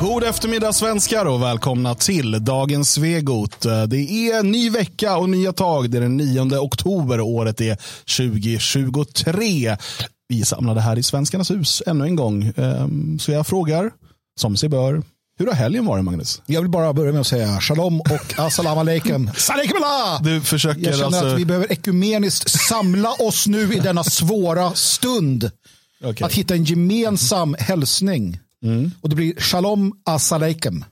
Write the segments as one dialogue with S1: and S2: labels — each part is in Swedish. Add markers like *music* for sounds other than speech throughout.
S1: God eftermiddag svenskar och välkomna till dagens Svegot. Det är ny vecka och nya tag. Det är den 9 oktober och året är 2023. Vi är samlade här i Svenskarnas hus ännu en gång. Ehm, så jag frågar, som sig bör, hur har helgen varit Magnus?
S2: Jag vill bara börja med att säga shalom och *laughs* assalamu alaikum.
S1: Du försöker
S2: Jag känner
S1: alltså...
S2: att vi behöver ekumeniskt samla oss nu i denna svåra stund. *laughs*
S1: Okej.
S2: Att hitta en gemensam hälsning.
S1: Mm.
S2: Och det blir shalom assalamualaikum.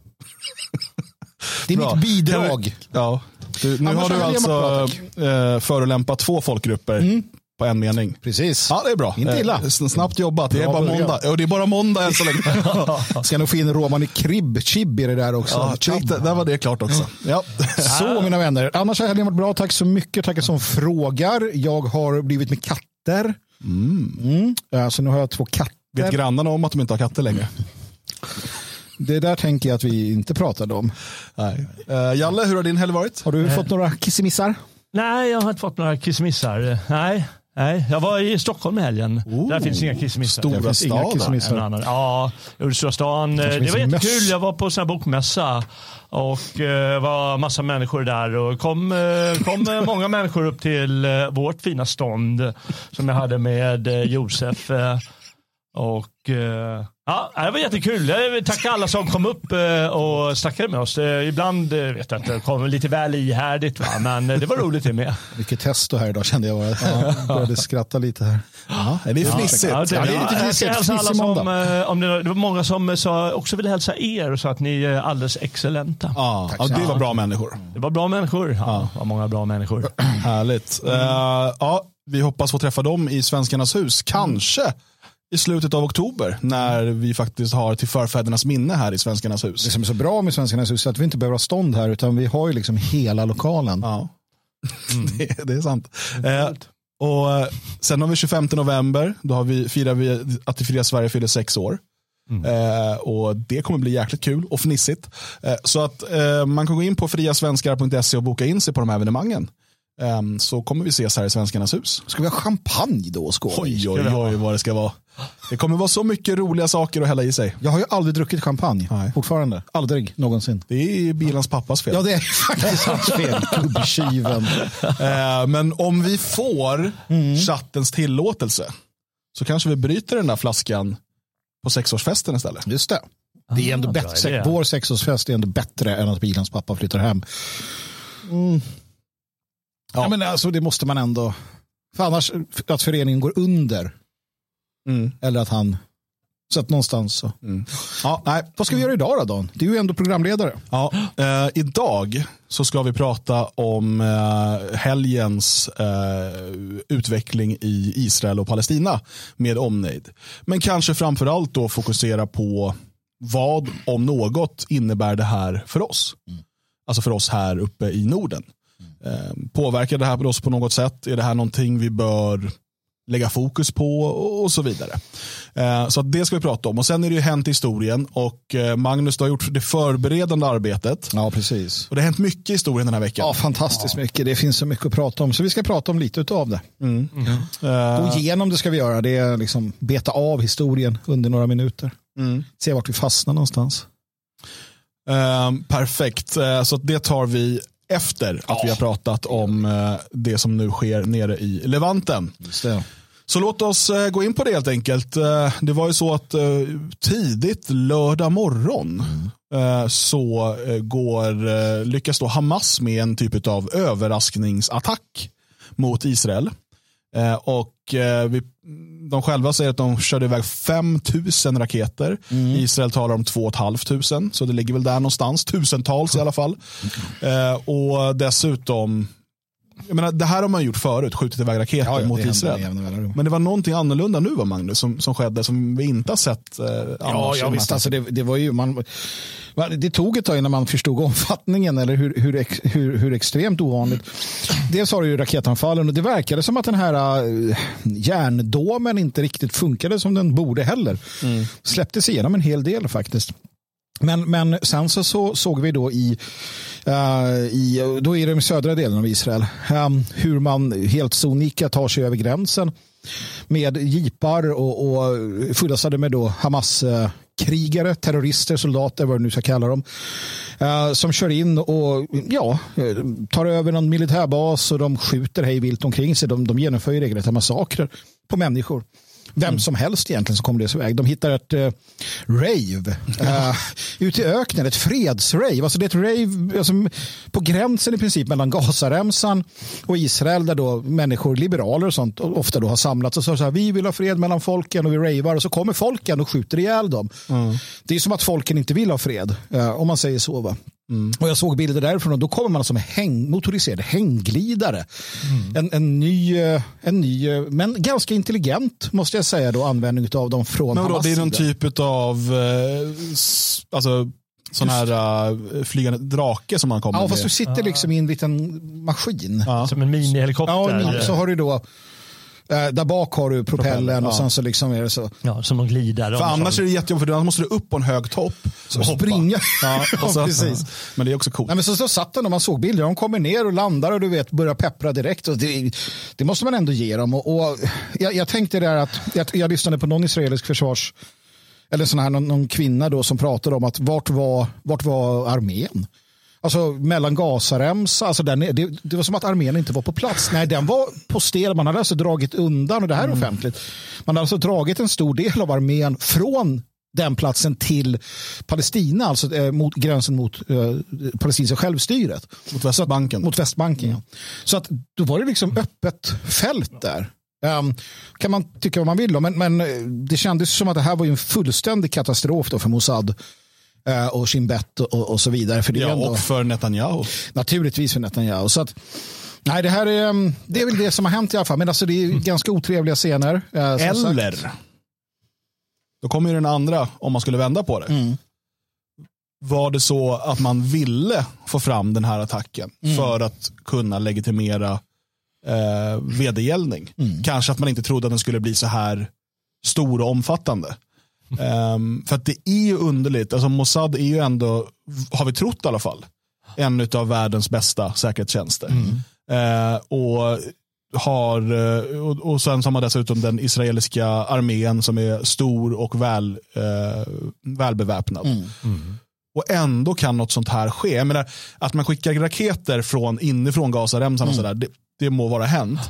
S2: Det är
S1: Bra.
S2: mitt bidrag.
S1: Ja. Du, nu
S2: Annars
S1: har du alltså eh, förolämpat två folkgrupper på en mening.
S2: Precis.
S1: Ja, det är bra.
S2: Inte illa.
S1: Eh, sn- Snabbt jobbat. Det är bara måndag. Ja, det är bara måndag än så länge. *laughs*
S2: Ska nog få in Romani Kribb, Chib i det där också.
S1: ja,
S2: Chib.
S1: där, var det klart också. Ja. *laughs*
S2: Så mina vänner. Annars har helgen varit bra. Tack så mycket. Tack som frågar. Jag har blivit med katter. Mm. Ja, Så nu har jag två katter.
S1: Vet grannarna om att de inte har katter längre?
S2: Det där tänker jag att vi inte pratade om.
S1: Nej. Eh, Jalle, hur har din helg varit?
S2: Har du fått några kissemissar?
S3: Nej, jag har inte fått några kissmissar. Nej, nej. Jag var i Stockholm i helgen. Där finns inga.
S1: Stora
S2: kissemissar.
S3: En annan. Ja, i Stora stan. Det var jättekul.
S2: möss.
S3: Jag var på en bokmässa och eh, var massa människor där och kom, eh, kom eh, många människor upp till eh, vårt fina stånd som jag hade med eh, Josef. Och eh, ja, det var jättekul. Jag vill tacka alla som kom upp eh, och snackade med oss. Eh, Ibland eh, vet jag inte, det kom lite väl ihärdigt va? men eh, det var roligt det med.
S2: Mycket testo här idag kände jag. Jag började skratta lite här.
S1: Ja, det är fnissigt.
S3: Ja,
S2: det är lite
S3: jag ska
S2: fnissigt.
S3: alla som, eh, om det, det var många som sa, också ville hälsa er och sa att ni är alldeles excellenta.
S1: Ja, ja, det var bra människor.
S3: Det var bra människor. Ja, det var många bra människor. *clears throat*
S1: Härligt. Eh, ja, vi hoppas få träffa dem i Svenskarnas hus. Kanske i slutet av oktober när vi faktiskt har till förfädernas minne här i Svenskarnas
S2: Det
S1: hus.
S2: som är så bra med Svenskarnas hus är att vi inte behöver ha stånd här utan vi har ju liksom hela lokalen.
S1: Ja, *laughs* det, det är sant. Eh, och eh, Sen har vi 25 november, då har vi, firar vi att det fria Sverige fyller sex år. Eh, och Det kommer bli jäkligt kul och fnissigt. Eh, så att eh, man kan gå in på friasvenskar.se och boka in sig på de här evenemangen. Eh, så kommer vi ses här i Svenskarnas hus.
S2: Ska vi ha champagne då? Skål?
S1: Oj, oj, oj vad det ska vara. Det kommer vara så mycket roliga saker att hälla i sig.
S2: Jag har ju aldrig druckit champagne.
S1: Nej.
S2: Fortfarande. Aldrig någonsin.
S1: Det är bilans pappas fel.
S2: Ja, det är faktiskt hans fel. *laughs* Gubbtjuven.
S1: Eh, men om vi får chattens tillåtelse så kanske vi bryter den där flaskan på sexårsfesten istället.
S2: Just det. Det är ändå
S3: Ah,
S2: bättre. Vår sexårsfest är ändå bättre än att bilans pappa flyttar hem. Ja. men alltså, det måste man ändå. För annars att föreningen går under.
S1: Mm.
S2: Eller att han. Så att någonstans så.
S1: Ja, nej.
S2: Vad ska vi göra idag då Dan? Du är ju ändå programledare.
S1: Ja, eh, idag så ska vi prata om eh, helgens eh, utveckling i Israel och Palestina med omnejd. Men kanske framförallt då fokusera på vad, om något, innebär det här för oss? Alltså för oss här uppe i Norden. Eh, påverkar det här på oss på något sätt? Är det här någonting vi bör lägga fokus på och så vidare. Eh, Så det ska vi prata om. Och Sen är det ju hänt i historien och eh, Magnus du har gjort det förberedande arbetet.
S2: Ja, precis.
S1: Och Det har hänt mycket i historien den här veckan.
S2: Ja, fantastiskt mycket. Det finns så mycket att prata om. Så vi ska prata om lite av det.
S1: Eh,
S2: Gå igenom det ska vi göra. Det är liksom beta av historien under några minuter.
S1: mm.
S2: Se vart vi fastnar någonstans.
S1: Eh, perfekt, Eh, så det tar vi efter att vi har pratat om eh, det som nu sker nere i Levanten.
S2: Just det.
S1: Så låt oss eh, gå in på det helt enkelt. Eh, Det var ju så att tidigt lördag morgon eh, så går, lyckas då Hamas med en typ av överraskningsattack mot Israel. Eh, Och eh, vi, de själva säger att de körde iväg 5 000 raketer. Israel talar om 2 500, så det ligger väl där någonstans. Tusentals i alla fall. Eh, Och dessutom, jag menar, det här har man gjort förut, skjutit iväg raketer mot
S2: det händer
S1: Israel. Men det var någonting annorlunda nu va Magnus, som, som skedde som vi inte har sett eh,
S2: Ja, ja visst. Alltså det, det, var ju, man, det tog ett tag innan man förstod omfattningen eller hur, hur, hur, hur extremt ovanligt. Dels har du ju raketanfallen och det verkade som att den här uh, järndomen inte riktigt funkade som den borde heller. Släpptes igenom en hel del faktiskt. Men, men sen så, så såg vi då i, Eh, i då är det den södra delen av Israel ehm, hur man helt sonika tar sig över gränsen med jeepar och, och fullastade med då Hamas-krigare, eh, terrorister, soldater, vad du nu ska kalla dem. Eh, som kör in och ja, tar över någon militärbas och de skjuter hej vilt omkring sig. De, de genomför ju regelrätta massakrer på människor vem mm. som helst egentligen som kommer deras väg. De hittar ett uh, rave uh, ute i öknen, ett fredsrave. Alltså det är ett rave alltså, på gränsen i princip mellan Gazaremsan och Israel där då människor, liberaler och sånt ofta då har samlats och så, så här, vi vill ha fred mellan folken och vi ravar och så kommer folken och skjuter ihjäl dem. Mm. Det är som att folken inte vill ha fred, uh, om man säger så. Va? Mm. Och jag såg bilder därifrån och då kommer man med häng, motoriserade hängglidare. Mm. En, en, ny, eh, en ny, eh, men ganska intelligent måste jag säga då, användning av dem från
S1: men vadå, Det är någon typ av eh, alltså, sån här uh, flygande drake som man kommer
S2: ja,
S1: med.
S2: Ja, fast du sitter liksom i en liten maskin.
S3: Ja. Som en minihelikopter.
S2: Ja, så har du då Eh, där bak har du propellen och sen så liksom är det så.
S3: Ja, som någon glidare.
S1: För annars är det jättejobbigt, för annars måste du upp på en hög topp.
S2: Så och springa.
S1: Ja, *laughs* och så, precis. Men det är också coolt.
S2: Nej, men så, så satt den och man såg bilder. De kommer ner och landar och du vet börjar peppra direkt. Och det, det måste man ändå ge dem. Och, och jag, jag, tänkte där att jag, jag lyssnade på någon israelisk försvars eller sån här, någon, någon, kvinna då som pratade om att vart var, vart var armén? Alltså mellan Gazaremsa, alltså den, det, det var som att armén inte var på plats. Nej, den var posterad, man hade alltså dragit undan, och det här är mm. offentligt, man hade alltså dragit en stor del av armén från den platsen till Palestina, alltså eh, mot gränsen mot eh, palestinska självstyret.
S1: Mot Västbanken.
S2: Att, mot Västbanken, mm. ja. Så att då var det liksom öppet fält där. Um, kan man tycka vad man vill om, men, men eh, det kändes som att det här var en fullständig katastrof för Mossad och Shin Bet och, och, så vidare.
S1: För det ja, ändå, och för Netanyahu.
S2: Naturligtvis för Netanyahu. Så att, nej, det här är, mm, det är väl det som har hänt i alla fall. Men alltså, det är mm. ganska otrevliga scener.
S1: Eh, Eller, sagt. då kommer ju den andra om man skulle vända på det. Mm. Var det så att man ville få fram den här attacken mm. för att kunna legitimera eh, vedergällning? Mm. Kanske att man inte trodde att den skulle bli så här stor och omfattande. Um, för att det är ju underligt, alltså Mossad är ju ändå, har vi trott i alla fall, en av världens bästa säkerhetstjänster. Mm. Uh, och har, uh, och, och sen har man dessutom den israeliska armén som är stor och väl, uh, välbeväpnad. Mm. Mm. Och ändå kan något sånt här ske. Jag menar, att man skickar raketer från inifrån Gazaremsan och mm. sådär, det, det må vara hänt.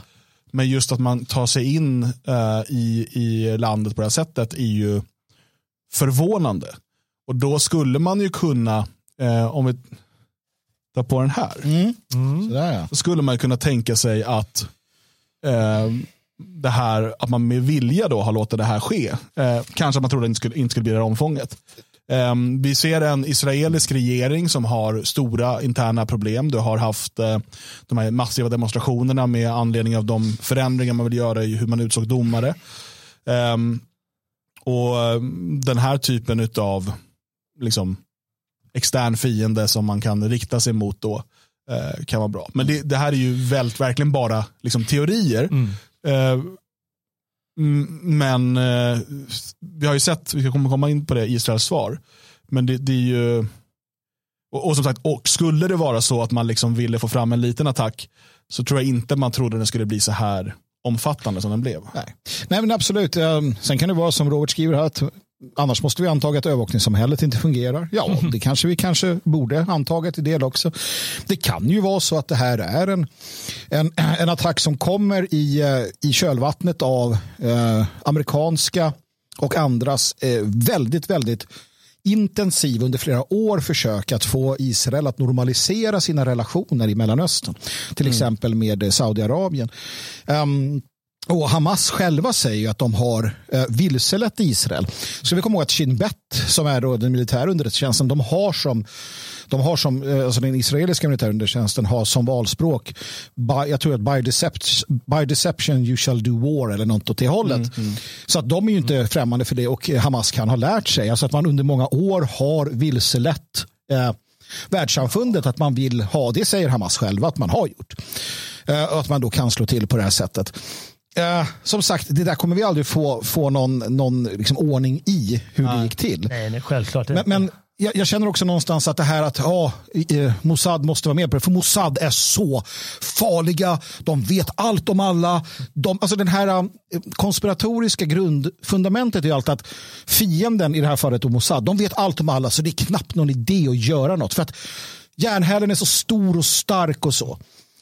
S1: Men just att man tar sig in uh, i, i landet på det här sättet är ju förvånande. Och då skulle man ju kunna, eh, om vi tar på den här, mm. Mm. Sådär, ja. så skulle man kunna tänka sig att eh, det här, att man med vilja då har låtit det här ske. Eh, kanske att man trodde att det inte skulle, inte skulle bli det här omfånget. Um, vi ser en israelisk regering som har stora interna problem. Du har haft uh, de här massiva demonstrationerna med anledning av de förändringar man vill göra i hur man utsåg domare. Och eh, den här typen av liksom, extern fiende som man kan rikta sig mot då eh, kan vara bra. Men det, det, här är ju väldigt, verkligen bara liksom, teorier. Mm. Eh, men eh, vi har ju sett, vi kommer komma in på det, Israels svar. Men det, det är ju, och, och, som sagt, och skulle det vara så att man liksom ville få fram en liten attack så tror jag inte man trodde den skulle bli så här omfattande som den blev.
S2: Nej, Nej men absolut. Sen kan det vara som Robert skriver här att Annars måste vi anta att övervakningssamhället inte fungerar. Ja, mm. *laughs* det kanske vi kanske borde anta till del också. Det kan ju vara så att det här är en, en, *clears throat* en attack som kommer i, eh, i kölvattnet av eh, amerikanska och andras eh, väldigt, väldigt intensiv under flera år försök att få Israel att normalisera sina relationer i Mellanöstern. Till mm. exempel med Saudiarabien. Um, och Hamas själva säger att de har eh, vilselett Israel. Så vi kommer ihåg att Shin Bet, som är då den militära underrättelsetjänsten, de har som de har som, eh, alltså den israeliska militärundertjänsten har som valspråk, by, jag tror att by deception, by deception you shall do war eller något åt det hållet. Mm, mm. Så att de är ju inte mm. främmande för det och Hamas kan ha lärt sig. Alltså att man under många år har vilselett eh, världssamfundet att man vill ha, det säger Hamas själva att man har gjort. Eh, och att man då kan slå till på det här sättet. Uh, som sagt, det där kommer vi aldrig få, få någon, någon liksom ordning i hur ja. det gick till.
S3: Nej, nej självklart
S2: men, men, jag, jag, känner också någonstans att det här att ja, Mossad måste vara med på det. För Mossad är så farliga. De vet allt om alla. De, alltså den här um, konspiratoriska grundfundamentet är alltid att fienden, i det här fallet Mossad, de vet allt om alla så det är knappt någon idé att göra något. För att järnhälen är så stor och stark och så.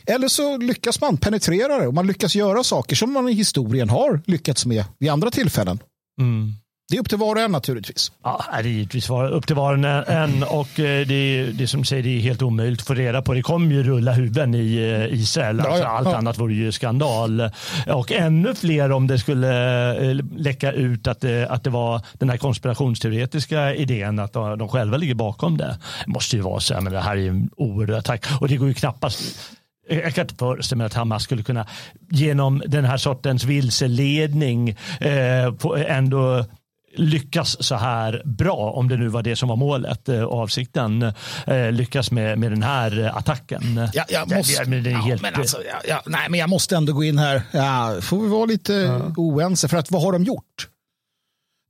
S2: Eller så lyckas man penetrera det och man lyckas göra saker som man i historien har lyckats med vid andra tillfällen. Mm. Det är upp till var och en naturligtvis.
S3: Ja, det är givetvis upp till var och en och eh, det är det som säger det är helt omöjligt att få reda på. Det kommer ju rulla huvuden i eh, Israel. Alltså, ja, allt ja. annat vore ju skandal. Och ännu fler om det skulle eh, läcka ut att det, att det var den här konspirationsteoretiska idén att de själva ligger bakom det. Det måste ju vara så. Men det här är en oerhörd attack och det går ju knappast jag kan inte föreställa mig att Hamas skulle kunna genom den här sortens vilseledning eh, ändå lyckas så här bra, om det nu var det som var målet och eh, avsikten, eh, lyckas med, med den här attacken.
S2: Ja, jag måste, det, det ja, helt... men alltså, ja, ja, nej, men jag måste ändå gå in här. Ja, får vi vara lite ja. oense, för att vad har de gjort?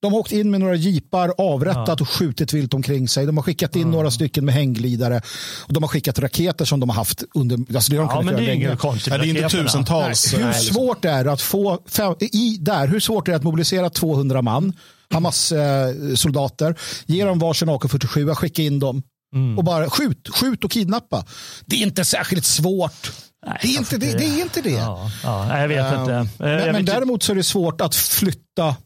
S2: De har åkt in med några jeepar, avrättat ja. och skjutit vilt omkring sig. De har skickat in ja. några stycken med hängglidare. Och de har skickat raketer som de har haft under... Alltså det har de
S3: ja, men det är inget konstigt.
S1: Det är inte tusentals.
S2: Nej, hur svårt det är att få... Fem, i, där, hur svårt det är att mobilisera 200 man, Hamas eh, soldater, ge dem varsin AK47, skicka in dem mm. och bara skjut, skjut och kidnappa. Det är inte särskilt svårt. Nej, det, är inte det, det är inte det.
S3: Ja, ja, jag vet uh, inte. Uh,
S2: men, men däremot så är det svårt att flytta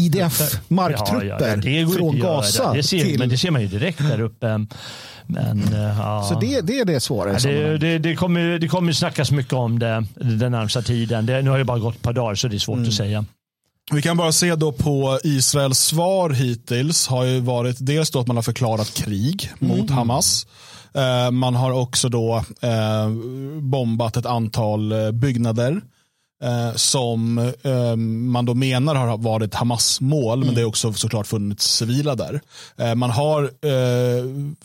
S2: IDF-marktrupper ja, ja, från Gaza.
S3: Det ser, till... Men det ser man ju direkt där uppe. Men, eh, ja.
S2: Så det, det är det svåra.
S3: Ja, det, det, det, kommer, det kommer snackas mycket om det den närmsta tiden. Det, nu har det bara gått ett par dagar så det är svårt mm. att säga.
S1: Vi kan bara se då på Israels svar hittills har ju varit dels då att man har förklarat krig mm. mot Hamas. Eh, man har också då eh, bombat ett antal byggnader eh, som eh, man då menar har varit Hamas mål, mm. men det är också såklart funnits civila där. Man har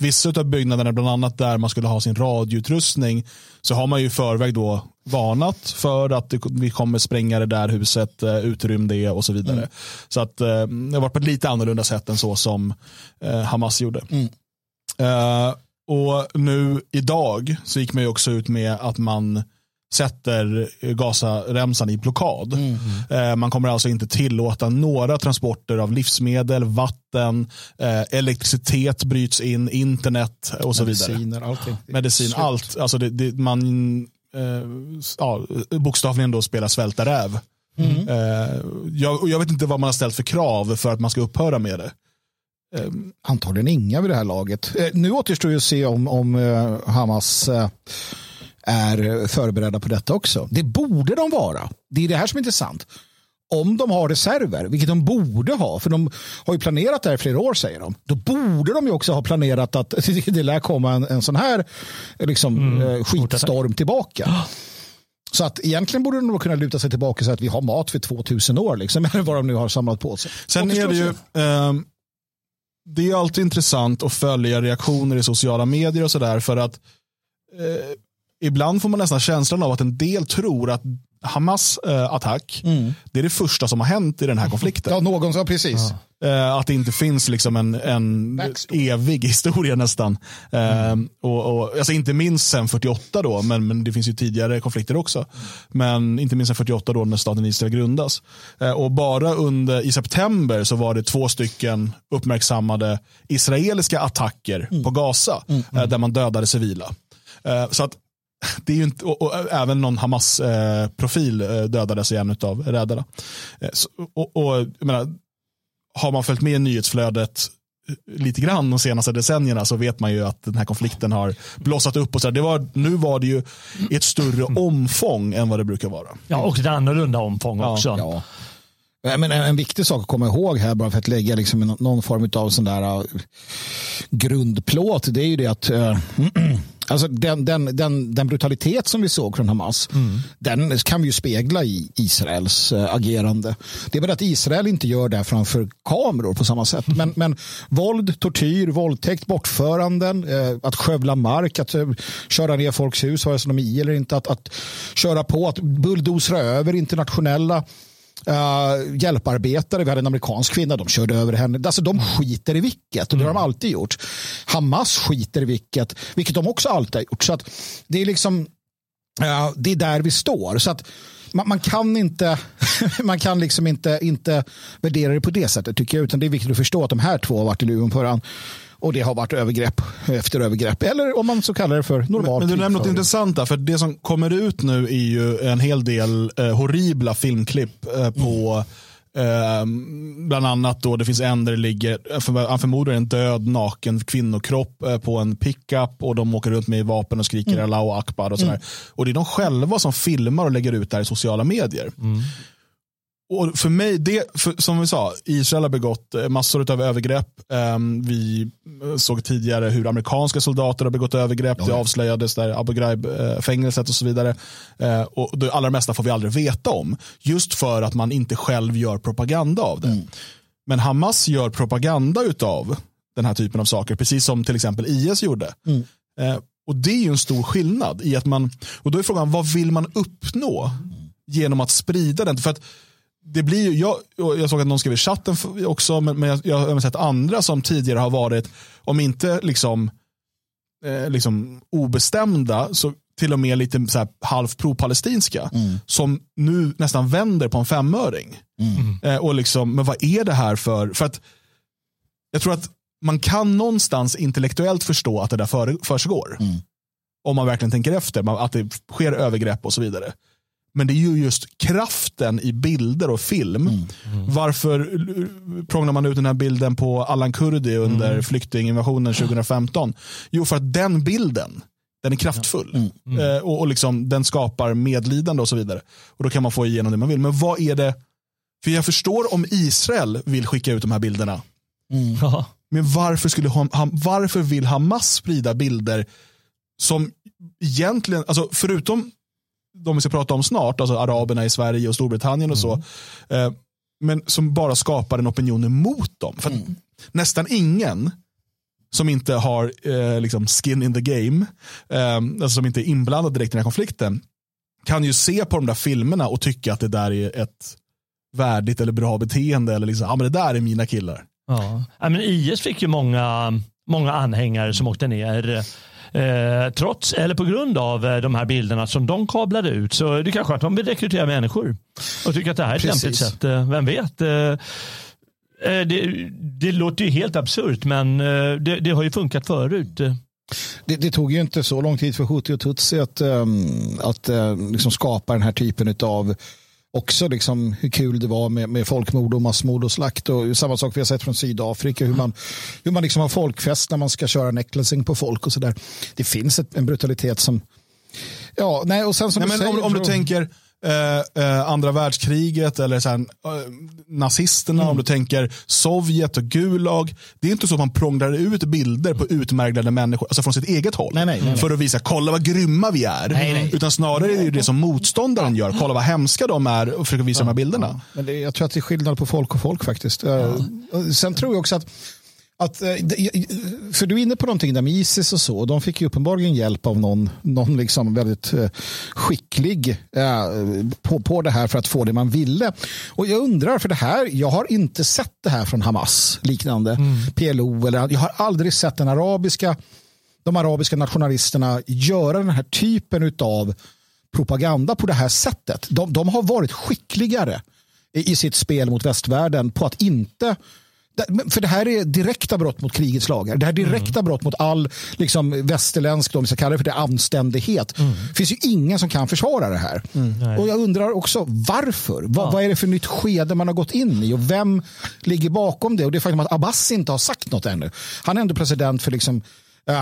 S1: vissa av byggnaderna, bland annat där man skulle ha sin radioutrustning, så har man ju i förväg då varnat för att vi kommer spränga det där huset, eh, utrym det och så vidare. Mm. Så att eh, det har varit på ett lite annorlunda sätt än så som eh, Hamas gjorde. Mm. Uh, och nu idag så gick man ju också ut med att man sätter Gazaremsan i blockad. Mm. Eh, man kommer alltså inte tillåta några transporter av livsmedel, vatten, eh, elektricitet bryts in, internet och så
S2: Mediciner,
S1: vidare.
S2: Allting.
S1: Medicin, allt. Alltså det, det, man ja, bokstavligen då spelar svälta räv. Mm. Eh, jag, jag vet inte vad man har ställt för krav för att man ska upphöra med det.
S2: Eh, antagligen inga vid det här laget. Eh, nu återstår ju att se om, om Hamas är förberedda på detta också. Det borde de vara. Det är det här som är intressant. Om de har reserver, vilket de borde ha, för de har ju planerat det här i flera år säger de. Då borde de ju också ha planerat att *laughs* det lär komma en, en sån här liksom, mm. Eh, skitstorm tillbaka. Så att egentligen borde de nog kunna luta sig tillbaka och säga att vi har mat för 2000 år, liksom, *laughs* eller vad de nu har samlat på sig.
S1: Sen är det ju, eh, det är alltid intressant att följa reaktioner i sociala medier och sådär för att eh, ibland får man nästan känslan av att en del tror att Hamas äh, attack, mm. det är det första som har hänt i den här konflikten.
S2: Ja, någon sa precis. Ja.
S1: Äh, att det inte finns liksom en, en evig historia nästan. Mm. Äh, och, och, alltså inte minst sen 48 då, men, men det finns ju tidigare konflikter också. Men inte minst sen 48 då när staten Israel grundas. och bara under, i september så var det två stycken uppmärksammade israeliska attacker mm. på Gaza, mm, mm. där man dödade civila. Så att det är ju inte, och, och även någon Hamas-profil eh, dödades i en av rädarna. Eh, och, och, menar, har man följt med i nyhetsflödet eh, lite grann de senaste decennierna så vet man ju att den här konflikten har blossat upp. Och så det var, nu var det ju ett större omfång än vad det brukar vara.
S3: Ja, och ett annorlunda omfång också.
S2: Ja. Men en, viktig sak att komma ihåg här, bara för att lägga liksom någon form av sån där uh, grundplåt, det är ju det att uh, *clears throat* Alltså den, den, den, den, brutalitet som vi såg från Hamas, mm. den kan vi ju spegla i Israels äh, agerande. Det är bara att Israel inte gör det framför kameror på samma sätt. Men, men våld, tortyr, våldtäkt, bortföranden, äh, att skövla mark, att äh, köra ner folks hus, vare sig de är i eller inte, att, att köra på, att bulldozra över internationella Uh, hjälparbetare, vi hade en amerikansk kvinna, de körde över henne. Alltså de skiter i vilket och det har de alltid gjort. Hamas skiter i vilket, vilket de också alltid har gjort. Så att det är liksom, uh, det är där vi står. Så att man, man, kan inte, *laughs* man kan liksom inte, inte värdera det på det sättet tycker jag. Utan det är viktigt att förstå att de här två har varit i luven på varandra. Och det har varit övergrepp efter övergrepp. Eller om man så kallar det för normalt.
S1: Men, men du nämnde något intressant där. För det som kommer ut nu är ju en hel del eh, horribla filmklipp eh, på eh, bland annat då det finns en där det ligger, för, han förmodar en död naken kvinnokropp eh, på en pickup och de åker runt med vapen och skriker mm. Allahu Akbar och sådär. Mm. Och det är de själva som filmar och lägger ut det här i sociala medier. Mm. Och för mig, det, för, som vi sa, Israel har begått eh, massor av övergrepp. Um, vi såg tidigare hur amerikanska soldater har begått övergrepp. Ja. Det avslöjades där Abu Ghraib-fängelset och så vidare. Uh, och det allra mesta får vi aldrig veta om. Just för att man inte själv gör propaganda av det. Mm. Men Hamas gör propaganda av den här typen av saker, precis som till exempel IS gjorde. Mm. Uh, och det är ju en stor skillnad i att man, och då är frågan, vad vill man uppnå genom att sprida den? För att det blir ju, jag, jag såg att någon skrev i chatten också, men, men jag, jag har sett andra som tidigare har varit, om inte liksom, eh, liksom obestämda, så till och med lite så här halv pro-palestinska, mm. som nu nästan vänder på en femöring. Mm. Eh, och liksom, men vad är det här för, för att jag tror att man kan någonstans intellektuellt förstå att det där för, försiggår. Mm. Om man verkligen tänker efter, att det sker övergrepp och så vidare. Men det är ju just kraften i bilder och film. Mm. Mm. Varför prånglar man ut den här bilden på Allan Kurdi under mm. flyktinginvasionen 2015? Jo, för att den bilden, den är kraftfull. Mm. Mm. Eh, och, och liksom, den skapar medlidande och så vidare. Och då kan man få igenom det man vill. Men vad är det? För jag förstår om Israel vill skicka ut de här bilderna. Mm. Men varför, skulle, varför vill Hamas sprida bilder som egentligen, alltså förutom de vi ska prata om snart, alltså araberna i Sverige och Storbritannien och så. Mm. Eh, men som bara skapar en opinion emot dem. För mm. Nästan ingen som inte har eh, liksom skin in the game, eh, alltså som inte är inblandad direkt i den här konflikten, kan ju se på de där filmerna och tycka att det där är ett värdigt eller bra beteende. Eller liksom, ja, men det där är mina killar.
S3: Ja. ja men IS fick ju många, många anhängare som åkte ner Eh, trots eller på grund av eh, de här bilderna som de kablade ut så är det kanske att de vill rekrytera människor och tycker att det här är ett lämpligt sätt. Eh, vem vet? Det, det, låter ju helt absurt men det, det har ju funkat förut.
S2: Det, det, tog ju inte så lång tid för Hutu och Tutsi att, um, att liksom skapa den här typen av också liksom hur kul det var med, med folkmord och massmord och slakt. Och samma sak vi har sett från Sydafrika, hur man, hur man liksom har folkfest när man ska köra necklacing på folk och sådär. Det finns ett, en brutalitet som... Ja, nej, och sen som
S1: nej,
S2: du säger,
S1: om, om du tänker eh, eh, andra världskriget eller så här, eh, nazisterna, mm. om du tänker Sovjet och Gulag. Det är inte så att man prånglar ut bilder på utmärglade människor alltså från sitt eget håll.
S2: Nej, nej, nej,
S1: för att visa, kolla vad grymma vi är. Utan snarare är det det som motståndaren gör. Kolla vad hemska de är och försöker visa ja, de här bilderna. Ja.
S2: Men det, jag tror att det är skillnad på folk och folk faktiskt. Ja. Sen tror jag också att att, eh, för du är inne på någonting där med Isis och så. De fick ju uppenbarligen hjälp av någon, någon liksom väldigt eh, skicklig eh, på, på det här för att få det man ville. Och jag undrar, för det här, jag har inte sett det här från Hamas liknande, mm. PLO eller jag har aldrig sett den arabiska, de arabiska nationalisterna göra den här typen av propaganda på det här sättet. De, de har varit skickligare i, i sitt spel mot västvärlden på att inte för det här är direkta brott mot krigets lagar. Det här är direkta mm. brott mot all liksom, västerländsk, om vi ska kalla det för det, anständighet. Mm. Det finns ju ingen som kan försvara det här. Mm. Och jag undrar också varför? Ja. Vad, är det för nytt skede man har gått in i och vem ligger bakom det? Och det är faktum att Abbas inte har sagt något ännu. Han är ändå president för liksom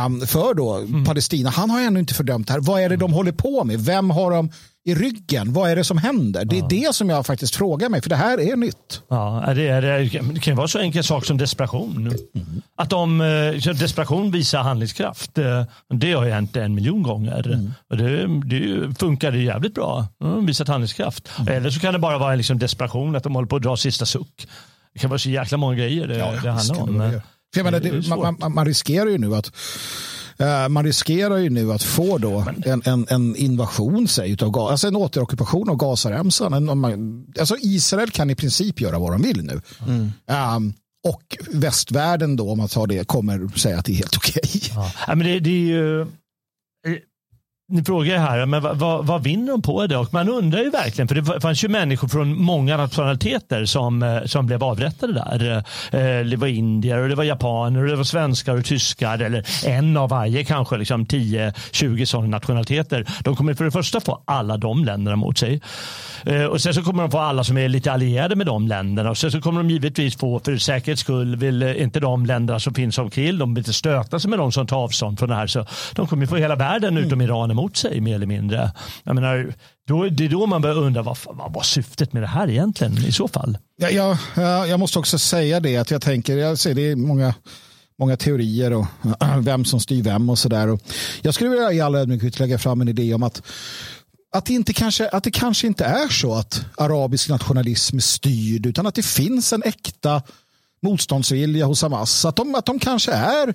S2: um, för då mm. Palestina. Han har ännu inte fördömt det här. Vad är det de håller på med? Vem har de i ryggen. Vad är det som händer? Det är ja. det som jag faktiskt frågar mig, för det här är nytt.
S3: Ja, det, är, det kan vara så enkel sak som desperation. Mm. Att de, eh, desperation visar handlingskraft. Eh, det har ju hänt en miljon gånger. Mm. Och det, det funkar jävligt bra. Mm, visat handlingskraft. Mm. Eller så kan det bara vara en liksom desperation, att de håller på att dra sista suck. Det kan vara så jäkla många grejer det, ja, det handlar om.
S2: Det, man, man, man riskerar ju nu att man riskerar ju nu att få då en, en, en invasion säg, utav, alltså en återockupation av Gazaremsan. En- om man- Alltså Israel kan i princip göra vad de vill nu. Um, och västvärlden då, om man tar det, kommer säga att det är helt okej.
S3: Ja. Ja, men det, det är ju... Ni frågar ju här, men vad, vad, vad vinner de på det? Och man undrar ju verkligen, för det fanns ju människor från många nationaliteter som, eh, som blev avrättade där. Eh, det var indier, och det var japaner, och det var svenskar och tyskar, eller en av varje kanske, liksom 10-20 sådana nationaliteter. De kommer för det första få alla de länderna mot sig. Eh, och sen så kommer de få alla som är lite allierade med de länderna. Och sen så kommer de givetvis få, för säkerhets skull, vill inte de länderna som finns omkring, de vill inte stöta sig med de som tar avstånd från det här. Så de kommer få hela världen utom Iran emot sig mer eller mindre. Jag menar, då, det är då man börjar undra vad, vad var syftet med det här egentligen i så fall?
S2: Ja, ja, ja, jag måste också säga det att jag tänker, jag ser det är många, många teorier och *clears throat* vem som styr vem och sådär. Jag skulle vilja i all ödmjukhet lägga fram en idé om att att det, inte kanske, att det kanske inte är så att arabisk nationalism är styrd utan att det finns en äkta motståndsvilja hos Hamas. Att de, att de kanske är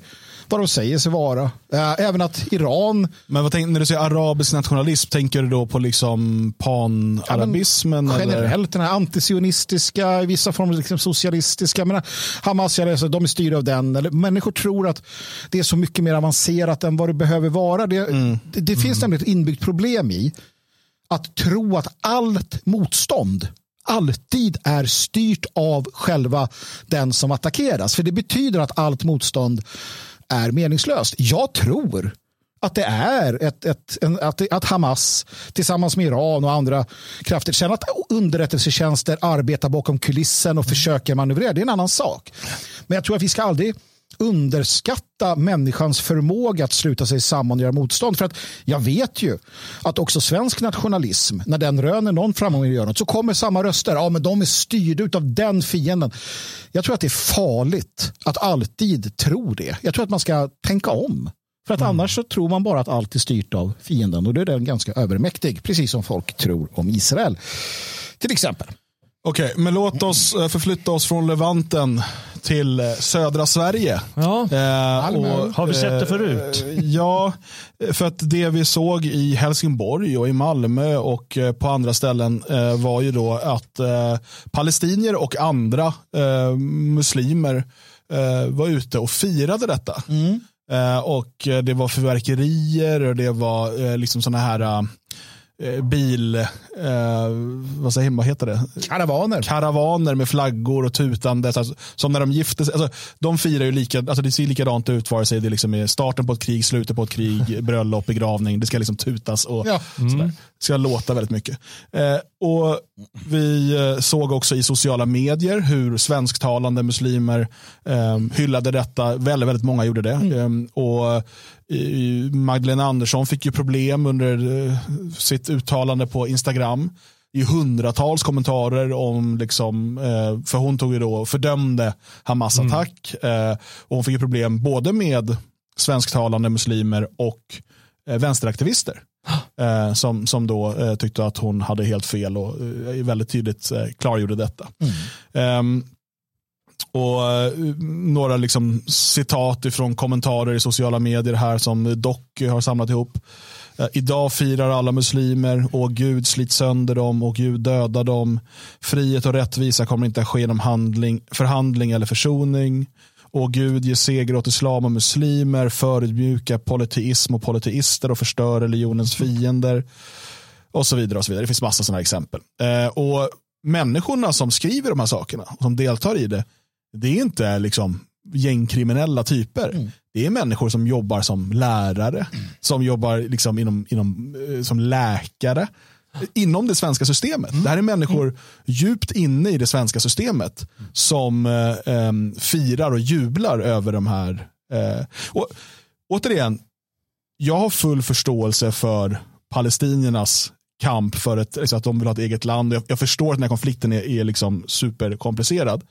S2: vad de säger sig vara. Eh, Även att Iran
S1: Men vad tänk, när du säger arabisk nationalism, tänker du då på liksom pan-arabismen? eller?
S2: generellt den här antisionistiska, i vissa former liksom socialistiska. Men Hamas, jag läser, de är styrda av den. Eller, människor tror att det är så mycket mer avancerat än vad det behöver vara. Det, det, det finns nämligen ett inbyggt problem i att tro att allt motstånd alltid är styrt av själva den som attackeras. För det betyder att allt motstånd är meningslöst. Jag tror att det är ett, ett, en, att, att Hamas tillsammans med Iran och andra krafter känner att underrättelsetjänster arbetar bakom kulissen och försöker manövrera. Det är en annan sak. Men jag tror att vi ska aldrig underskatta människans förmåga att sluta sig samman och göra motstånd. För att jag vet ju att också svensk nationalism, när den röner någon framgång i gör något, så kommer samma röster. Ja, men de är styrda av den fienden. Jag tror att det är farligt att alltid tro det. Jag tror att man ska tänka om. För att annars så tror man bara att allt är styrt av fienden och då är den ganska övermäktig. Precis som folk tror om Israel. Till exempel.
S1: Okej, men låt oss eh, förflytta oss från Levanten till eh, södra Sverige.
S3: Ja.
S1: Eh,
S2: Malmö.
S3: Har vi sett det förut?
S1: eh, Ja, för att det vi såg i Helsingborg och i Malmö och eh, på andra ställen eh, var ju då att eh, palestinier och andra eh, muslimer eh, var ute och firade detta. Eh, och eh, det var fyrverkerier och det var eh, liksom sådana här eh, bil, eh, vad, säger, vad heter det?
S2: Karavaner.
S1: karavaner med flaggor och tutande. Alltså, som när de gifter sig. Alltså, de firar ju lika, alltså, det ser likadant ut vare sig det liksom är starten på ett krig, slutet på ett krig, *laughs* bröllop, begravning. Det ska liksom tutas och
S2: Ja.
S1: sådär. Det ska låta väldigt mycket. Eh, och Vi eh, såg också i sociala medier hur svensktalande muslimer eh, hyllade detta. Väldigt, väldigt många gjorde det. Eh, och eh, Magdalena Andersson fick ju problem under eh, sitt uttalande på Instagram i hundratals kommentarer om, liksom, eh, för hon tog ju då och fördömde Hamas attack. Eh, och hon fick ju problem både med svensktalande muslimer och vänsteraktivister. Eh, som, som då eh, tyckte att hon hade helt fel och eh, väldigt tydligt eh, klargjorde detta. Ehm, och eh, några liksom citat ifrån kommentarer i sociala medier här som Doc har samlat ihop. Eh, Idag firar alla muslimer och Gud slit sönder dem och Gud dödar dem. Frihet och rättvisa kommer inte att ske genom handling, förhandling eller försoning. Och Gud ger seger åt islam och muslimer, förödmjuka polyteism och polyteister och förstör religionens fiender. Och så vidare. och så vidare. Det finns massa sådana exempel. Eh, och Människorna som skriver de här sakerna, som deltar i det, det är inte liksom gängkriminella typer. Det är människor som jobbar som lärare, som jobbar liksom inom, inom, eh, som läkare, inom det svenska systemet. Det här är människor djupt inne i det svenska systemet som eh, em, firar och jublar över de här. Eh, och, återigen, jag har full förståelse för palestiniernas kamp för ett, liksom att de vill ha ett eget land. Jag, jag förstår att den här konflikten är, är liksom superkomplicerad.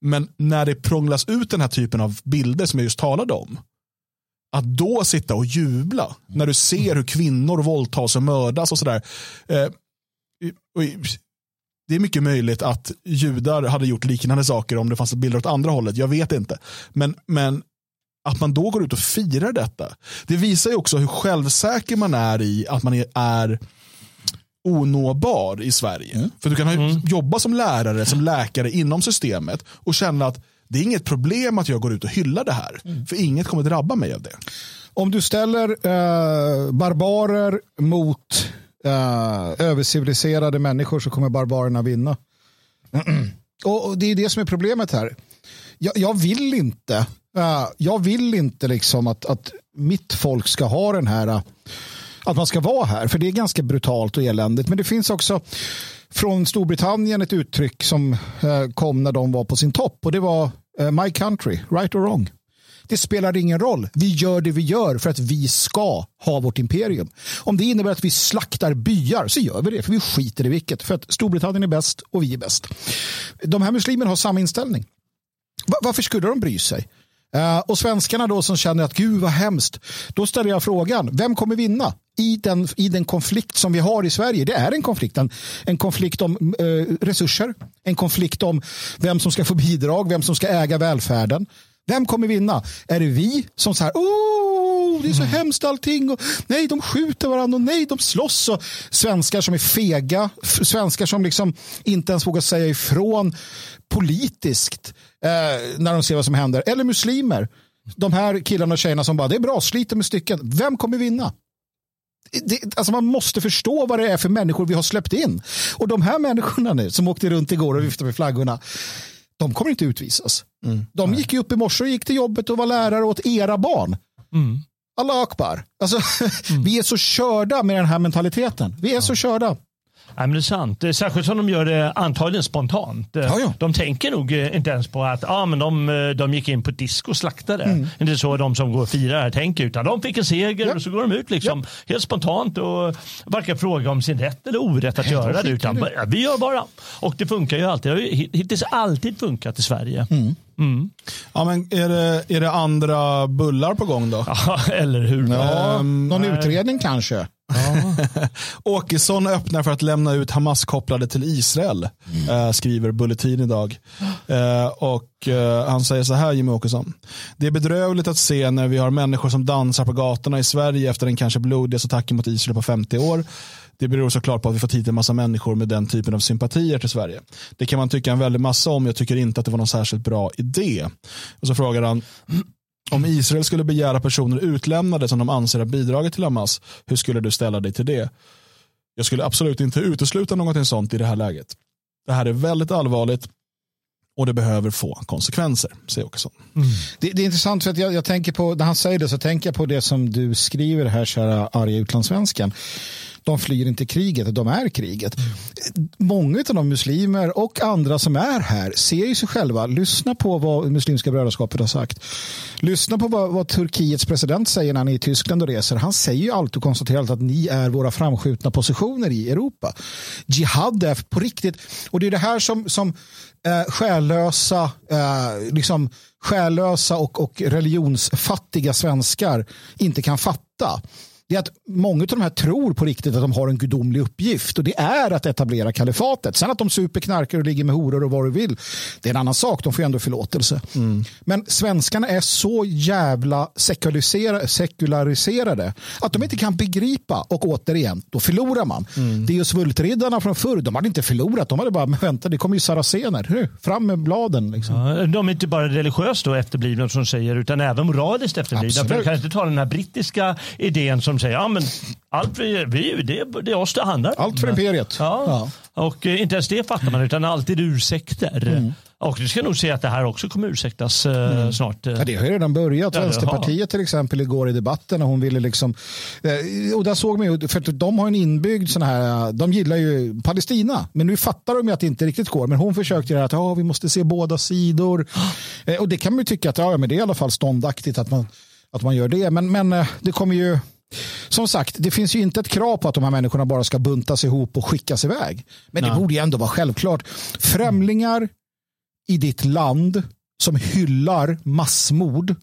S1: Men när det prånglas ut den här typen av bilder som jag just talade om. Att då sitta och jubla när du ser hur kvinnor våldtas och mördas och sådär. Eh, det är mycket möjligt att judar hade gjort liknande saker om det fanns bilder åt andra hållet. Jag vet inte. Men, men att man då går ut och firar detta. Det visar ju också hur självsäker man är i att man är, är onåbar i Sverige. Mm. För du kan ha, mm. jobba som lärare, som läkare inom systemet och känna att det är inget problem att jag går ut och hyllar det här. Mm. För inget kommer drabba mig av det.
S2: Om du ställer eh, barbarer mot eh, överciviliserade människor så kommer barbarerna vinna. *clears throat* och, och, Det är det som är problemet här. Jag, jag vill inte, uh, jag vill inte liksom att, att mitt folk ska ha den här uh, att man ska vara här. För det är ganska brutalt och eländigt. Men det finns också från Storbritannien ett uttryck som eh, kom när de var på sin topp. Och det var eh, My country, right or wrong. Det spelar ingen roll. Vi gör det vi gör för att vi ska ha vårt imperium. Om det innebär att vi slaktar byar så gör vi det, för vi skiter i vilket. För att Storbritannien är bäst och vi är bäst. De här muslimerna har samma inställning. Varför skulle de bry sig? Eh, och svenskarna då som känner att gud vad hemskt. Då ställer jag frågan, vem kommer vinna? I den, I den konflikt som vi har i Sverige. Det är en konflikt. En, en konflikt om uh, resurser. En konflikt om vem som ska få bidrag, vem som ska äga välfärden. Vem kommer vinna? Är det vi som så här, oh, det är så mm. hemskt allting och nej, de skjuter varandra och nej, de slåss och svenskar som är fega, svenskar som liksom inte ens vågar säga ifrån politiskt eh, när de ser vad som händer. Eller muslimer. De här killarna och tjejerna som bara, det är bra, sliter med stycken. Vem kommer vinna? Det, alltså man måste förstå vad det är för människor vi har släppt in. Och de här människorna nu som åkte runt igår och viftade med flaggorna de kommer inte utvisas. Mm. De gick ju upp i morse och gick till jobbet och var lärare åt era barn. Mm. Allah akbar. Alltså, *laughs* mm. Vi är så körda med den här mentaliteten. Vi är så körda.
S3: Ja, men det är sant. Särskilt som de gör det antagligen spontant. Ja, ja. De tänker nog eh, inte ens på att ja, men de, eh, de gick in på ett disco och slaktade. Mm. Inte så de som går och firar här tänker. Utan de fick en seger ja. och så går de ut liksom helt spontant och varken fråga om sin rätt eller orätt att göra det. Utan det. vi gör bara. Och det funkar ju alltid. Det har ju hittills alltid funkat i Sverige. Mm.
S1: Mm. Ja, men är, det, är det andra bullar på gång då? *laughs*
S3: Ja, eller hur?
S2: Ja, um, någon nej. utredning kanske?
S1: Ja. *laughs* Åkesson öppnar för att lämna ut Hamas-kopplade till Israel, mm. äh, skriver Bulletin idag. Äh, och äh, Han säger så här, Jimmy Åkesson. Det är bedrövligt att se när vi har människor som dansar på gatorna i Sverige efter den kanske blodigaste attacken mot Israel på 50 år. Det beror såklart på att vi fått hit en massa människor med den typen av sympatier till Sverige. Det kan man tycka en väldig massa om. Jag tycker inte att det var någon särskilt bra idé. Och så frågar han, om Israel skulle begära personer utlämnade som de anser har bidragit till Hamas, hur skulle du ställa dig till det? Jag skulle absolut inte utesluta någonting sånt i det här läget. Det här är väldigt allvarligt och det behöver få konsekvenser, säger Åkesson. Mm.
S2: Det, det, är intressant för att jag, jag, tänker på, när han säger det så tänker jag på det som du skriver här, kära arga utlandssvenskan de flyr inte kriget, de är kriget. Många av de muslimer och andra som är här ser ju sig själva. Lyssna på vad Muslimska brödraskapet har sagt. Lyssna på vad, vad Turkiets president säger när han är i Tyskland och reser. Han säger ju alltid och konstaterar att ni är våra framskjutna positioner i Europa. Jihad är på riktigt. Och det är det här som, som eh, själlösa, eh, liksom själlösa och, och religionsfattiga svenskar inte kan fatta det är att många av de här tror på riktigt att de har en gudomlig uppgift och det är att etablera kalifatet. Sen att de super, knarkar och ligger med horor och vad du vill, det är en annan sak. De får ändå förlåtelse. Mm. Men svenskarna är så jävla sekulariserade att de inte kan begripa och återigen, då förlorar man. Mm. Det är ju svultriddarna från förr, de hade inte förlorat, de hade bara, men vänta, det kommer ju saracener, fram med bladen. Liksom.
S3: Ja, de är inte bara religiöst efterblivna som säger, utan även moraliskt efterblivna. För kan inte ta den här brittiska idén som säger ja, men allt vi, vi, det, det är oss det handlar
S2: Allt för imperiet.
S3: Ja. ja. Och eh, inte ens det fattar man utan alltid ursäkter. Mm. Och du ska nog se att det här också kommer ursäktas eh, mm. snart.
S2: Ja, det har ju redan börjat. Vänsterpartiet till exempel igår i debatten när hon ville liksom, eh, och där såg man ju, för att de har en inbyggd sån här, de gillar ju Palestina, men nu fattar de ju att det inte riktigt går. Men hon försökte det att ja, vi måste se båda sidor. Och det kan man ju tycka att ja, men det är i alla fall ståndaktigt att man, att man gör det. Men, men det kommer ju som sagt, det finns ju inte ett krav på att de här människorna bara ska buntas ihop och skickas iväg. Men Nej. det borde ju ändå vara självklart. Främlingar i ditt land som hyllar massmord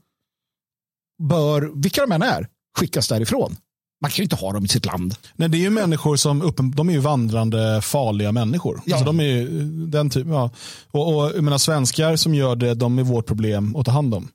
S2: bör, vilka de än är, skickas därifrån. Man kan ju inte ha dem i sitt land.
S1: Nej, det är ju människor som uppen, de är ju vandrande farliga människor.
S2: Ja.
S1: Alltså, de är ju den typ, ja. och, och jag menar, svenskar som gör det, de är vårt problem att ta hand om.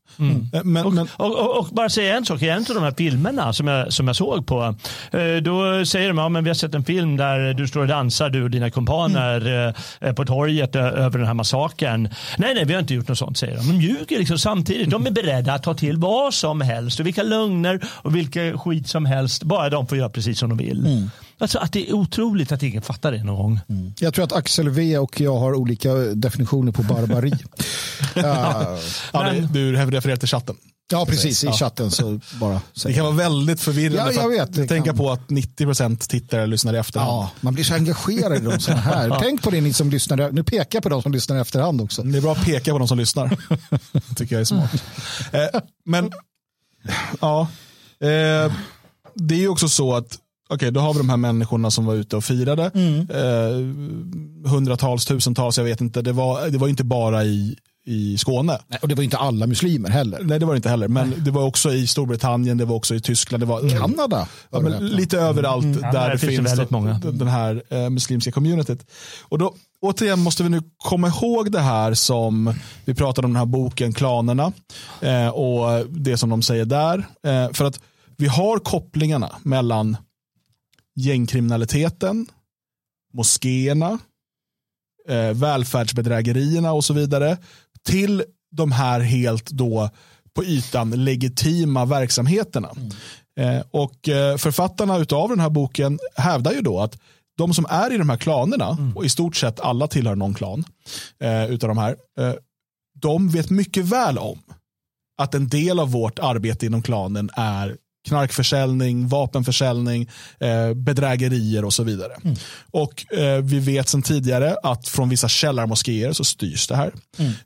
S1: Eh, Men,
S3: Och,
S1: men,
S3: och, och, och bara säga en sak, i en av de här filmerna som jag, som jag såg på, eh, då säger de, ja men vi har sett en film där du står och dansar, du och dina kumpaner eh, på torget över den här massakern. Nej, nej, vi har inte gjort något sånt, säger de. De ljuger liksom samtidigt. De är beredda att ta till vad som helst och vilka lögner och vilka skit som helst, bara de får göra precis som de vill. Alltså att det är otroligt att ingen fattar det någon gång.
S2: Jag tror att Axel V och jag har olika definitioner på barbari. ja, *laughs*
S1: ja,
S3: men-
S1: du refererar till chatten.
S2: ja, precis. I chatten så bara *laughs*
S1: Det kan vara väldigt förvirrande.
S2: Ja, jag
S1: för att
S2: vet, det
S1: tänka
S2: kan.
S1: på att 90% tittar och lyssnar i efterhand.
S2: Ja, man blir så engagerad i de sådana här. *laughs* Tänk på det ni som lyssnar. Nu pekar jag på de som lyssnar i efterhand också.
S1: Det är bra att peka på de som lyssnar. tycker jag är smart. Eh, men ja, eh, det är ju också så att Okej, då har vi de här människorna som var ute och firade. Eh, hundratals, tusentals, jag vet inte. Det var, det var inte bara i, i Skåne.
S2: Nej, Och det var inte alla muslimer heller.
S1: Nej, det var det inte heller. Men det var också i Storbritannien, det var också i Tyskland. Det var,
S2: Kanada.
S1: Ja, men lite överallt
S3: Mm. Ja,
S1: där
S3: där
S1: det
S3: finns det många.
S1: den här eh, muslimska communityt. Och då, återigen måste vi nu komma ihåg det här som vi pratade om den här boken Klanerna eh, och det som de säger där. Eh, för att vi har kopplingarna mellan gängkriminaliteten, moskéerna, eh, välfärdsbedrägerierna och så vidare till de här helt då på ytan legitima verksamheterna. Eh, och eh, författarna av den här boken hävdar ju då att de som är i de här klanerna, och i stort sett alla tillhör någon klan eh, utav de här, eh, de vet mycket väl om att en del av vårt arbete inom klanen är knarkförsäljning, vapenförsäljning, eh, bedrägerier och så vidare. Och eh, vi vet sedan tidigare att från vissa källarmoskéer så styrs det här.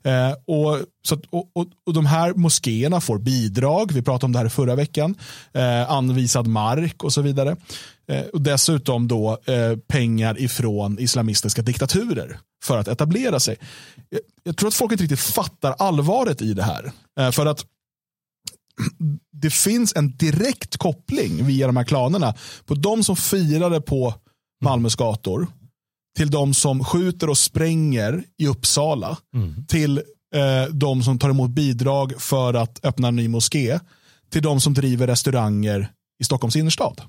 S1: Eh, och, så att, och, och, och de här moskéerna får bidrag, vi pratade om det här förra veckan, eh, anvisad mark och så vidare. Eh, och dessutom då eh, pengar ifrån islamistiska diktaturer för att etablera sig. Jag, jag tror att folk inte riktigt fattar allvaret i det här. För att det finns en direkt koppling via de här klanerna på de som firade på Malmös gator till de som skjuter och spränger i Uppsala till eh, de som tar emot bidrag för att öppna en ny moské till de som driver restauranger i Stockholms innerstad.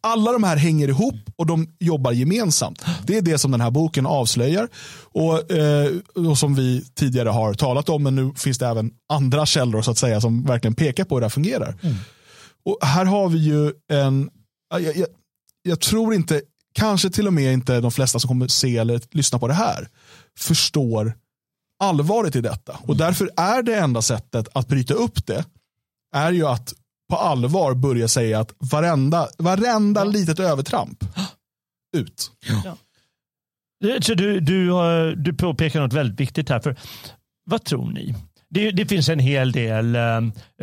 S1: Alla de här hänger ihop och de jobbar gemensamt. Det är det som den här boken avslöjar och, eh, och som vi tidigare har talat om. Men nu finns det även andra källor så att säga som verkligen pekar på hur det här fungerar. Och här har vi ju en, jag, jag, jag tror inte, kanske till och med inte de flesta som kommer se eller lyssna på det här förstår allvaret i detta. Och därför är det enda sättet att bryta upp det är ju att på allvar börja säga att varenda, varenda litet övertramp ut.
S3: Det- Så du, du, har- du påpekar något väldigt viktigt här. För vad tror ni? Det, det finns en hel del eh,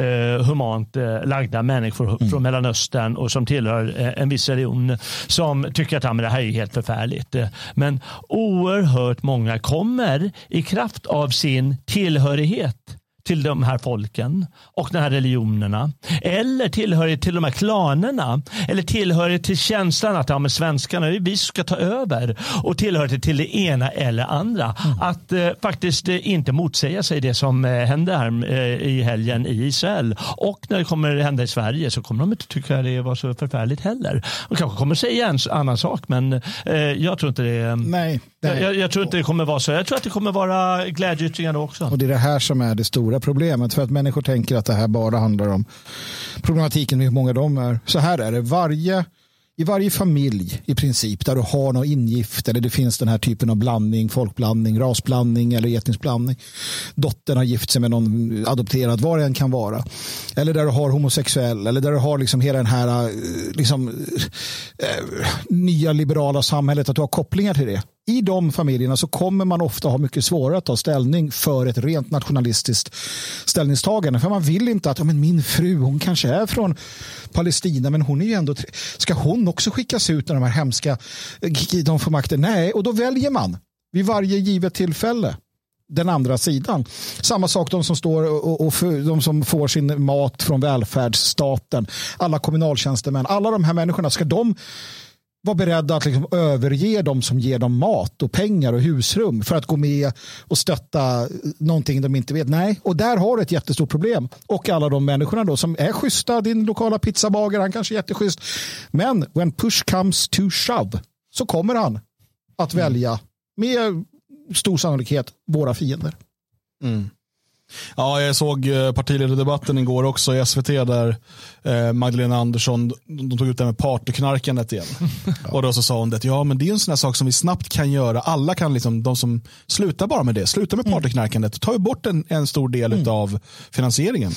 S3: eh, humant eh, lagda människor från Mellanöstern och som tillhör eh, en viss religion som tycker att ja, men det här är helt förfärligt. Eh, Men oerhört många kommer i kraft av sin tillhörighet till de här folken och de här religionerna. Eller tillhörighet till de här klanerna. Eller tillhörighet till känslan att ja, men svenskarna, vi ska ta över. Och tillhörighet till det ena eller andra. Att eh, faktiskt eh, inte motsäga sig det som eh, hände här eh, i helgen i Israel. Och när det kommer hända i Sverige så kommer de inte tycka det var så förfärligt heller. De kanske kommer säga en annan sak men eh, jag tror inte det.
S2: Nej,
S3: Jag,
S2: nej.
S3: jag, jag tror inte det kommer vara så. Jag tror att det kommer vara glädjeyttringar också.
S2: Och det är det här som är det stora problemet. För att människor tänker att det här bara handlar om problematiken med hur många de är. Så här är det. Varje, I varje familj i princip där du har något ingift eller det finns den här typen av blandning, folkblandning, rasblandning eller etnisk blandning. Dottern har gift sig med någon adopterad, vad det än kan vara. Eller där du har homosexuell eller där du har liksom hela den här eh, liksom, eh, eh, nya liberala samhället, att du har kopplingar till det. I de familjerna så kommer man ofta ha mycket svårare att ta ställning för ett rent nationalistiskt ställningstagande. För man vill inte att ja, men min fru, hon kanske är från Palestina, men hon är ju ändå... Ska hon också skickas ut när de här hemska... Eh, de får makten? Nej, och då väljer man vid varje givet tillfälle den andra sidan. Samma sak de som står och, och för, de som får sin mat från välfärdsstaten, alla kommunaltjänstemän, alla de här människorna, ska de vara beredda att liksom överge de som ger dem mat och pengar och husrum för att gå med och stötta någonting de inte vet. Nej, och där har du ett jättestort problem. Och alla de människorna då som är schyssta, din lokala pizzabagare, han kanske är jätteschysst. Men when push comes to shove så kommer han att mm. välja med stor sannolikhet våra fiender.
S1: Mm. Ja, jag såg eh, partiledardebatten igår också i SVT där eh, Magdalena Andersson, de tog ut det med partyknarkandet igen. *laughs* ja. Och då så sa hon det, ja men det är en sån här sak som vi snabbt kan göra. Alla kan liksom, de som slutar bara med det, slutar med mm. partyknarkandet, tar ju bort en, en stor del mm. av finansieringen.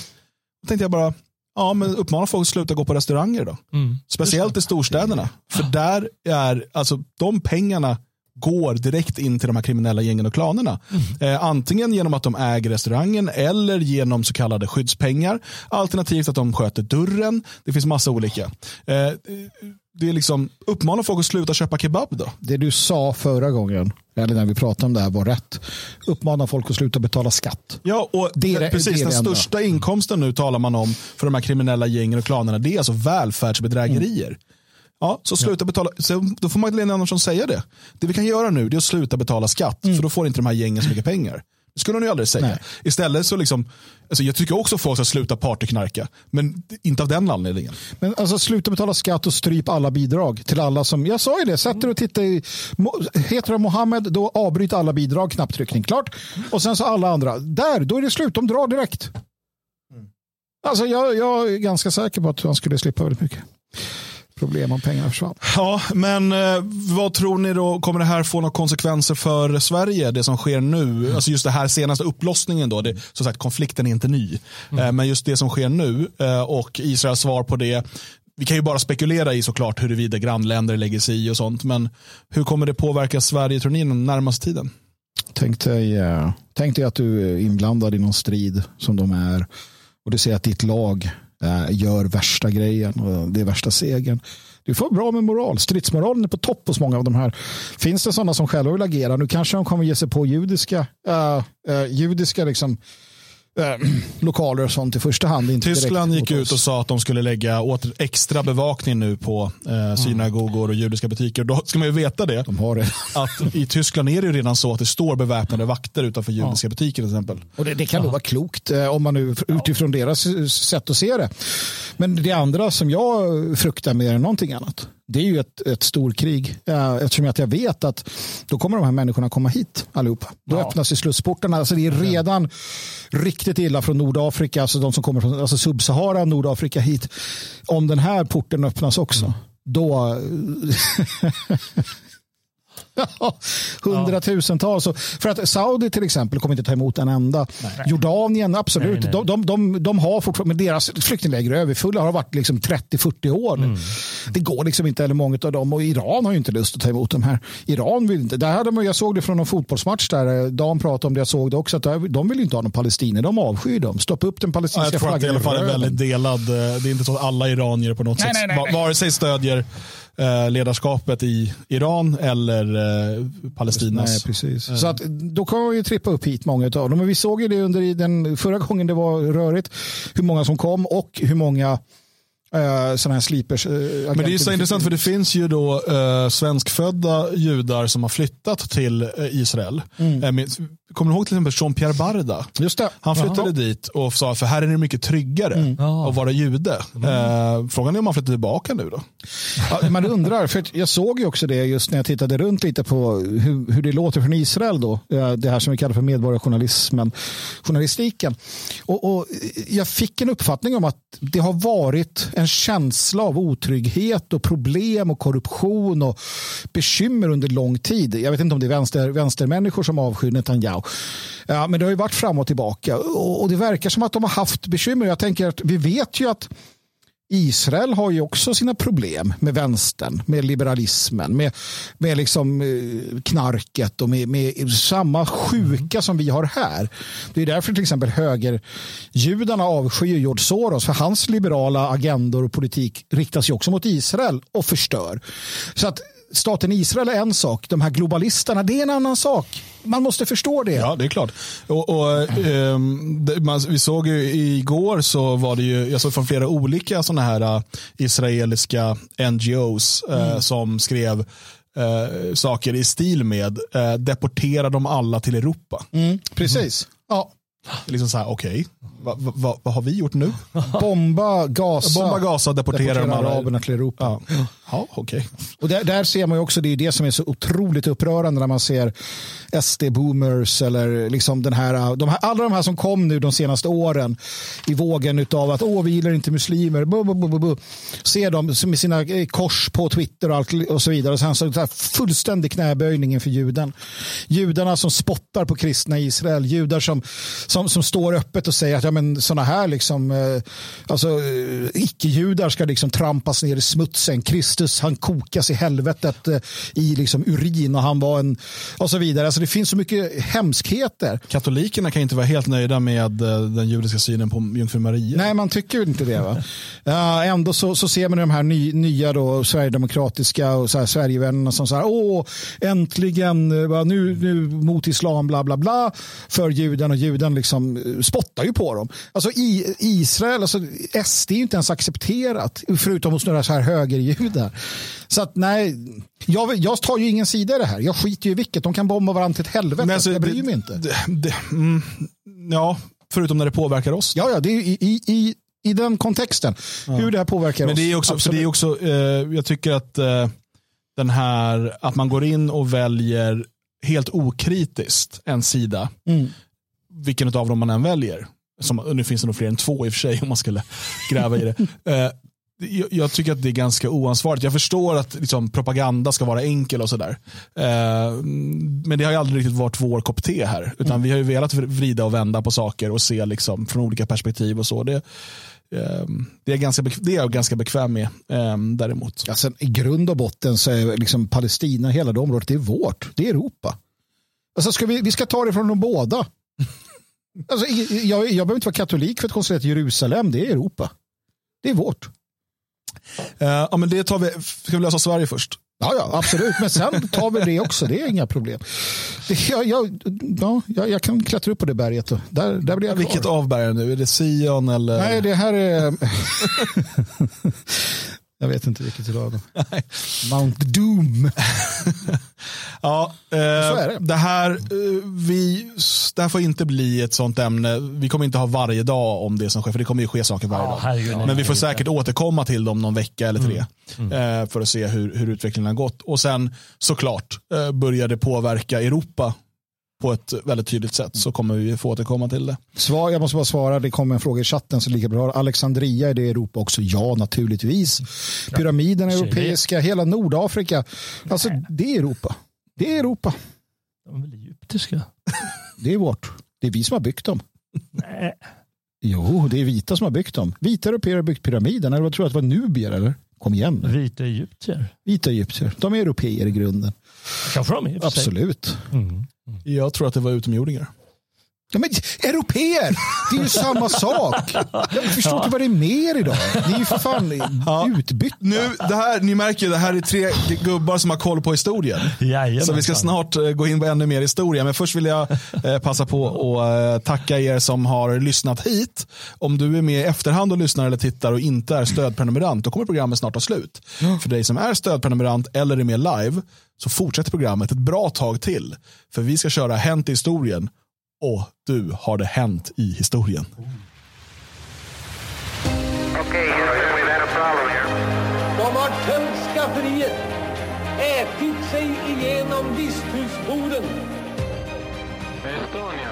S1: Då tänkte jag bara, ja men uppmana folk att sluta gå på restauranger då. Mm. Speciellt i storstäderna. För där är, alltså de pengarna går direkt in till de här kriminella gängen och klanerna. Mm. Eh, antingen genom att de äger restaurangen eller genom så kallade skyddspengar. Alternativt att de sköter dörren. Det finns massa olika. Eh, det är liksom, uppmana folk att sluta köpa kebab då.
S2: Det du sa förra gången, eller när vi pratade om det här var rätt. Uppmana folk att sluta betala skatt.
S1: Ja, och det är, precis. Det är den största inkomsten nu talar man om för de här kriminella gängen och klanerna. Det är alltså välfärdsbedrägerier. Mm. Ja, så sluta ja. betala. Så då får Magdalena Andersson säga det. Det vi kan göra nu är att sluta betala skatt. Mm. För då får inte de här gängen så mycket pengar. Det skulle hon ju aldrig säga. Nej. Istället så liksom, alltså jag tycker också folk ska sluta partyknarka. Men inte av den anledningen.
S2: Men alltså sluta betala skatt och stryp alla bidrag till alla som, jag sa ju det, sätter och tittar i, heter det Mohammed, då avbryt alla bidrag, knapptryckning, klart. Och sen så alla andra, där, då är det slut, de drar direkt. Mm. Alltså jag, jag är ganska säker på att han skulle slippa väldigt mycket problem om pengarna försvann.
S1: Ja, men eh, vad tror ni då? Kommer det här få några konsekvenser för Sverige? Det som sker nu, mm. alltså just det här senaste upplossningen då. Det, som sagt, konflikten är inte ny. Mm. Eh, men just det som sker nu eh, och Israels svar på det. Vi kan ju bara spekulera i såklart huruvida grannländer lägger sig i och sånt. Men hur kommer det påverka Sverige tror ni den närmaste tiden?
S2: Tänk dig, uh, tänk dig att du är inblandad i någon strid som de är och du ser att ditt lag Eh, Eh, gör värsta grejen och det är värsta segern. Du får bra med moral. Stridsmoralen är på topp hos många av de här. Finns det sådana som själva vill agera? Nu kanske de kommer ge sig på judiska, uh, uh, judiska liksom, eh, lokaler och sånt i första hand. Inte
S1: Tyskland gick ut och sa att de skulle lägga åter extra bevakning nu på eh, synagogor och judiska butiker. Då ska man ju veta det.
S2: De har det.
S1: att I Tyskland är det ju redan så att det står beväpnade vakter utanför judiska ja. butiker till exempel.
S2: Och det, det kan nog vara klokt eh, om man nu utifrån deras sätt att se det. Men det andra som jag fruktar mer än någonting annat det är ju ett, ett storkrig. Eftersom att jag vet att då kommer de här människorna komma hit allihopa. Då ja. öppnas ju slussportarna. Alltså det är redan riktigt illa från Nordafrika, alltså de som kommer från alltså Subsahara, Nordafrika hit. Om den här porten öppnas också, mm. då *laughs* *laughs* Hundratusentals. För att Saudi till exempel kommer inte ta emot en enda. Nej. Jordanien, absolut. Nej, nej. De, de, de, de, har fortfarande, men deras flyktingläger är överfulla. har varit liksom 30-40 år Mm. Det går liksom inte, eller många av dem. Och Iran har ju inte lust att ta emot de här. Iran vill inte. Där hade man, jag såg det från någon fotbollsmatch där. Eh, Dan pratade om det, jag såg det också. Att de vill inte ha någon palestinier. De avskyr dem. Stoppa upp den palestinska
S1: flaggan. Jag tror att det i alla fall är väldigt delad. Eh, det är inte så att alla iranier på något sätt vare sig stödjer ledarskapet i Iran eller eh, Palestinas.
S2: Nej, precis. Eh. Så att, då kommer vi trippa upp hit många av dem. Men vi såg ju det under den förra gången det var rörigt. Hur många som kom och hur många Uh, sådana här sleepers. Uh,
S1: Men det är så intressant för det finns ju då uh, svenskfödda judar som har flyttat till Israel. Mm. Uh, kommer du ihåg till exempel Jean-Pierre Barda?
S2: Just det.
S1: Han flyttade Jaha. dit och sa för här är det mycket tryggare mm. att vara jude. Mm. frågan är om han flyttar tillbaka nu då?
S2: Ja, man undrar, för jag såg ju också det just när jag tittade runt lite på hur, hur det låter från Israel då. Det här som vi kallar för medborgarjournalismen, journalistiken. Och, och jag fick en uppfattning om att det har varit en känsla av otrygghet och problem och korruption och bekymmer under lång tid. Jag vet inte om det är vänster, vänstermänniskor som avskyr Netanyahu. Ja, men det har ju varit fram och tillbaka och, och det verkar som att de har haft bekymmer. Jag tänker att vi vet ju att Israel har ju också sina problem med vänstern, med liberalismen, med, med liksom eh, knarket och med, med samma sjuka som vi har här. Det är därför till exempel högerjudarna avskyr George Soros för hans liberala agendor och politik riktas ju också mot Israel och förstör. Så att staten Israel är en sak, de här globalisterna det är en annan sak. Man måste förstå det.
S1: Ja, det är klart. Och, och det, man, vi såg ju igår så var det ju, jag såg från flera olika sådana här uh, israeliska NGOs uh, som skrev uh, saker i stil med uh, deportera dem alla till Europa.
S2: Mm, precis. Ja.
S1: Liksom så här, okej, vad va, va, vad har vi gjort nu?
S2: Bomba Gaza.
S1: Bomba Gaza, deportera dem alla.
S2: araberna till Europa.
S1: Ja, ja okej.
S2: Och där, där ser man ju också, det är det som är så otroligt upprörande när man ser SD-boomers eller liksom den här, de här, alla de här som kom nu de senaste åren i vågen av att åh, vi gillar inte muslimer, bu, bu, bu, bu. ser dem med sina eh, kors på Twitter och, allt, och så vidare. Och sen så här fullständig knäböjning inför juden. Judarna som spottar på kristna i Israel, judar som, som, som står öppet och säger att ja, men såna här liksom, eh, alltså, eh, icke-judar ska liksom trampas ner i smutsen. Kristus han kokas i helvetet eh, i liksom urin och han var en och så vidare. Alltså det finns så mycket hemskheter.
S1: Katolikerna kan inte vara helt nöjda med eh, den judiska synen på jungfru Maria.
S2: Nej, man tycker inte det. Va? Uh, ändå så, så ser man de här ny, nya då, sverigedemokratiska och så här, Sverigevännerna som säger åh, äntligen, va, nu, nu mot islam, bla bla bla, för juden och juden liksom eh, spottar ju på dem. Alltså i Israel, alltså, SD är ju inte ens accepterat, förutom hos några så här högerjudar. Så att nej, jag, jag tar ju ingen sida i det här. Jag skiter ju i vilket. De kan bomba varandra till ett helvete.
S1: alltså,
S2: jag bryr mig inte.
S1: Det, det, mm, ja, förutom när det påverkar oss.
S2: Ja, ja, det är i, i, i, i den kontexten. Hur det här påverkar
S1: Men
S2: oss.
S1: det är också, för
S2: Absolut.
S1: det är också eh, jag tycker att eh, den här, att man går in och väljer helt okritiskt en sida,
S2: Mm.
S1: Vilken av dem man än väljer. Som, nu finns det nog fler än två i och för sig *laughs* om man skulle gräva i det. Eh, jag, jag tycker att det är ganska oansvarigt. Jag förstår att liksom, propaganda ska vara enkel och sådär. Eh, men det har ju aldrig riktigt varit vår kopp te här. Utan vi har ju velat vrida och vända på saker och se liksom, från olika perspektiv och så. Det, eh, det, är, ganska, det är jag ganska bekväm med eh, däremot.
S2: Ja, sen, I grund och botten så är liksom Palestina, hela det området, det är vårt. Det är Europa. Alltså ska vi, vi ska ta det från de båda. Alltså, jag, jag behöver inte vara katolik för att konstatera att Jerusalem, det är Europa. Det är vårt.
S1: Eh, ja, men det tar vi, ska vi lösa Sverige först?
S2: Ja, ja, absolut. Men sen tar vi det också. Det är inga problem. Jag, jag, ja, jag, kan klättra upp på det berget. Då. Där, där blir jag
S1: Vilket
S2: kvar.
S1: av bergen nu? Är det Sion eller?
S2: Nej, det här är... *laughs* jag vet inte vilket utav dem. *laughs* Mount Doom. *laughs*
S1: Ja, eh,
S2: det.
S1: det. här, eh, vi, det här får inte bli ett sånt ämne. Vi kommer inte ha varje dag om det som sker, för det kommer ju ske saker varje
S3: Ja,
S1: dag.
S3: herregud, nej,
S1: Men vi får
S3: nej,
S1: säkert återkomma till dem någon vecka eller tre. Eh, för att se hur, hur utvecklingen har gått. Och sen såklart eh, börjar det påverka Europa på ett väldigt tydligt sätt. Så kommer vi få återkomma till det.
S2: Svar, jag måste bara svara, det kommer en fråga i chatten så lika bra. Alexandria, är det Europa också? Ja, naturligtvis. Pyramiderna är europeiska, hela Nordafrika. Alltså, det är Europa. Det är Europa.
S3: De är väl egyptiska? *laughs*
S2: Det är vårt. Det är vi som har byggt dem.
S3: Nej.
S2: Jo, det är vita som har byggt dem. Vita europeer har byggt pyramiderna. Eller vad tror du att det var nubier eller? Kom igen. nu.
S3: Vita egyptier.
S2: Vita egyptier. De är europeer i grunden.
S3: Kanske de är.
S2: Absolut.
S3: Mm.
S1: Jag tror att det var utomjordingar.
S2: Ja, men europeer! Det är ju samma sak. Jag förstår inte vad det är mer idag. Ni är ju för fan utbytta.
S1: Nu, det här, ni märker ju, det här är tre gubbar som har koll på historien.
S3: Jajamensan.
S1: Så vi ska snart eh, gå in på ännu mer historia. Men först vill jag eh, passa på att eh, tacka er som har lyssnat hit. Om du är med i efterhand och lyssnar eller tittar och inte är stödprenumerant, då kommer programmet snart ta slut. För dig som är stödprenumerant eller är med live, så fortsätter programmet ett bra tag till. För vi ska köra Hänt i historien och du har det hänt i historien.
S4: Okay, Houston, we've had a problem here.
S5: De har tömt skafferiet, ätit sig igenom visthusboden.
S4: Estonia,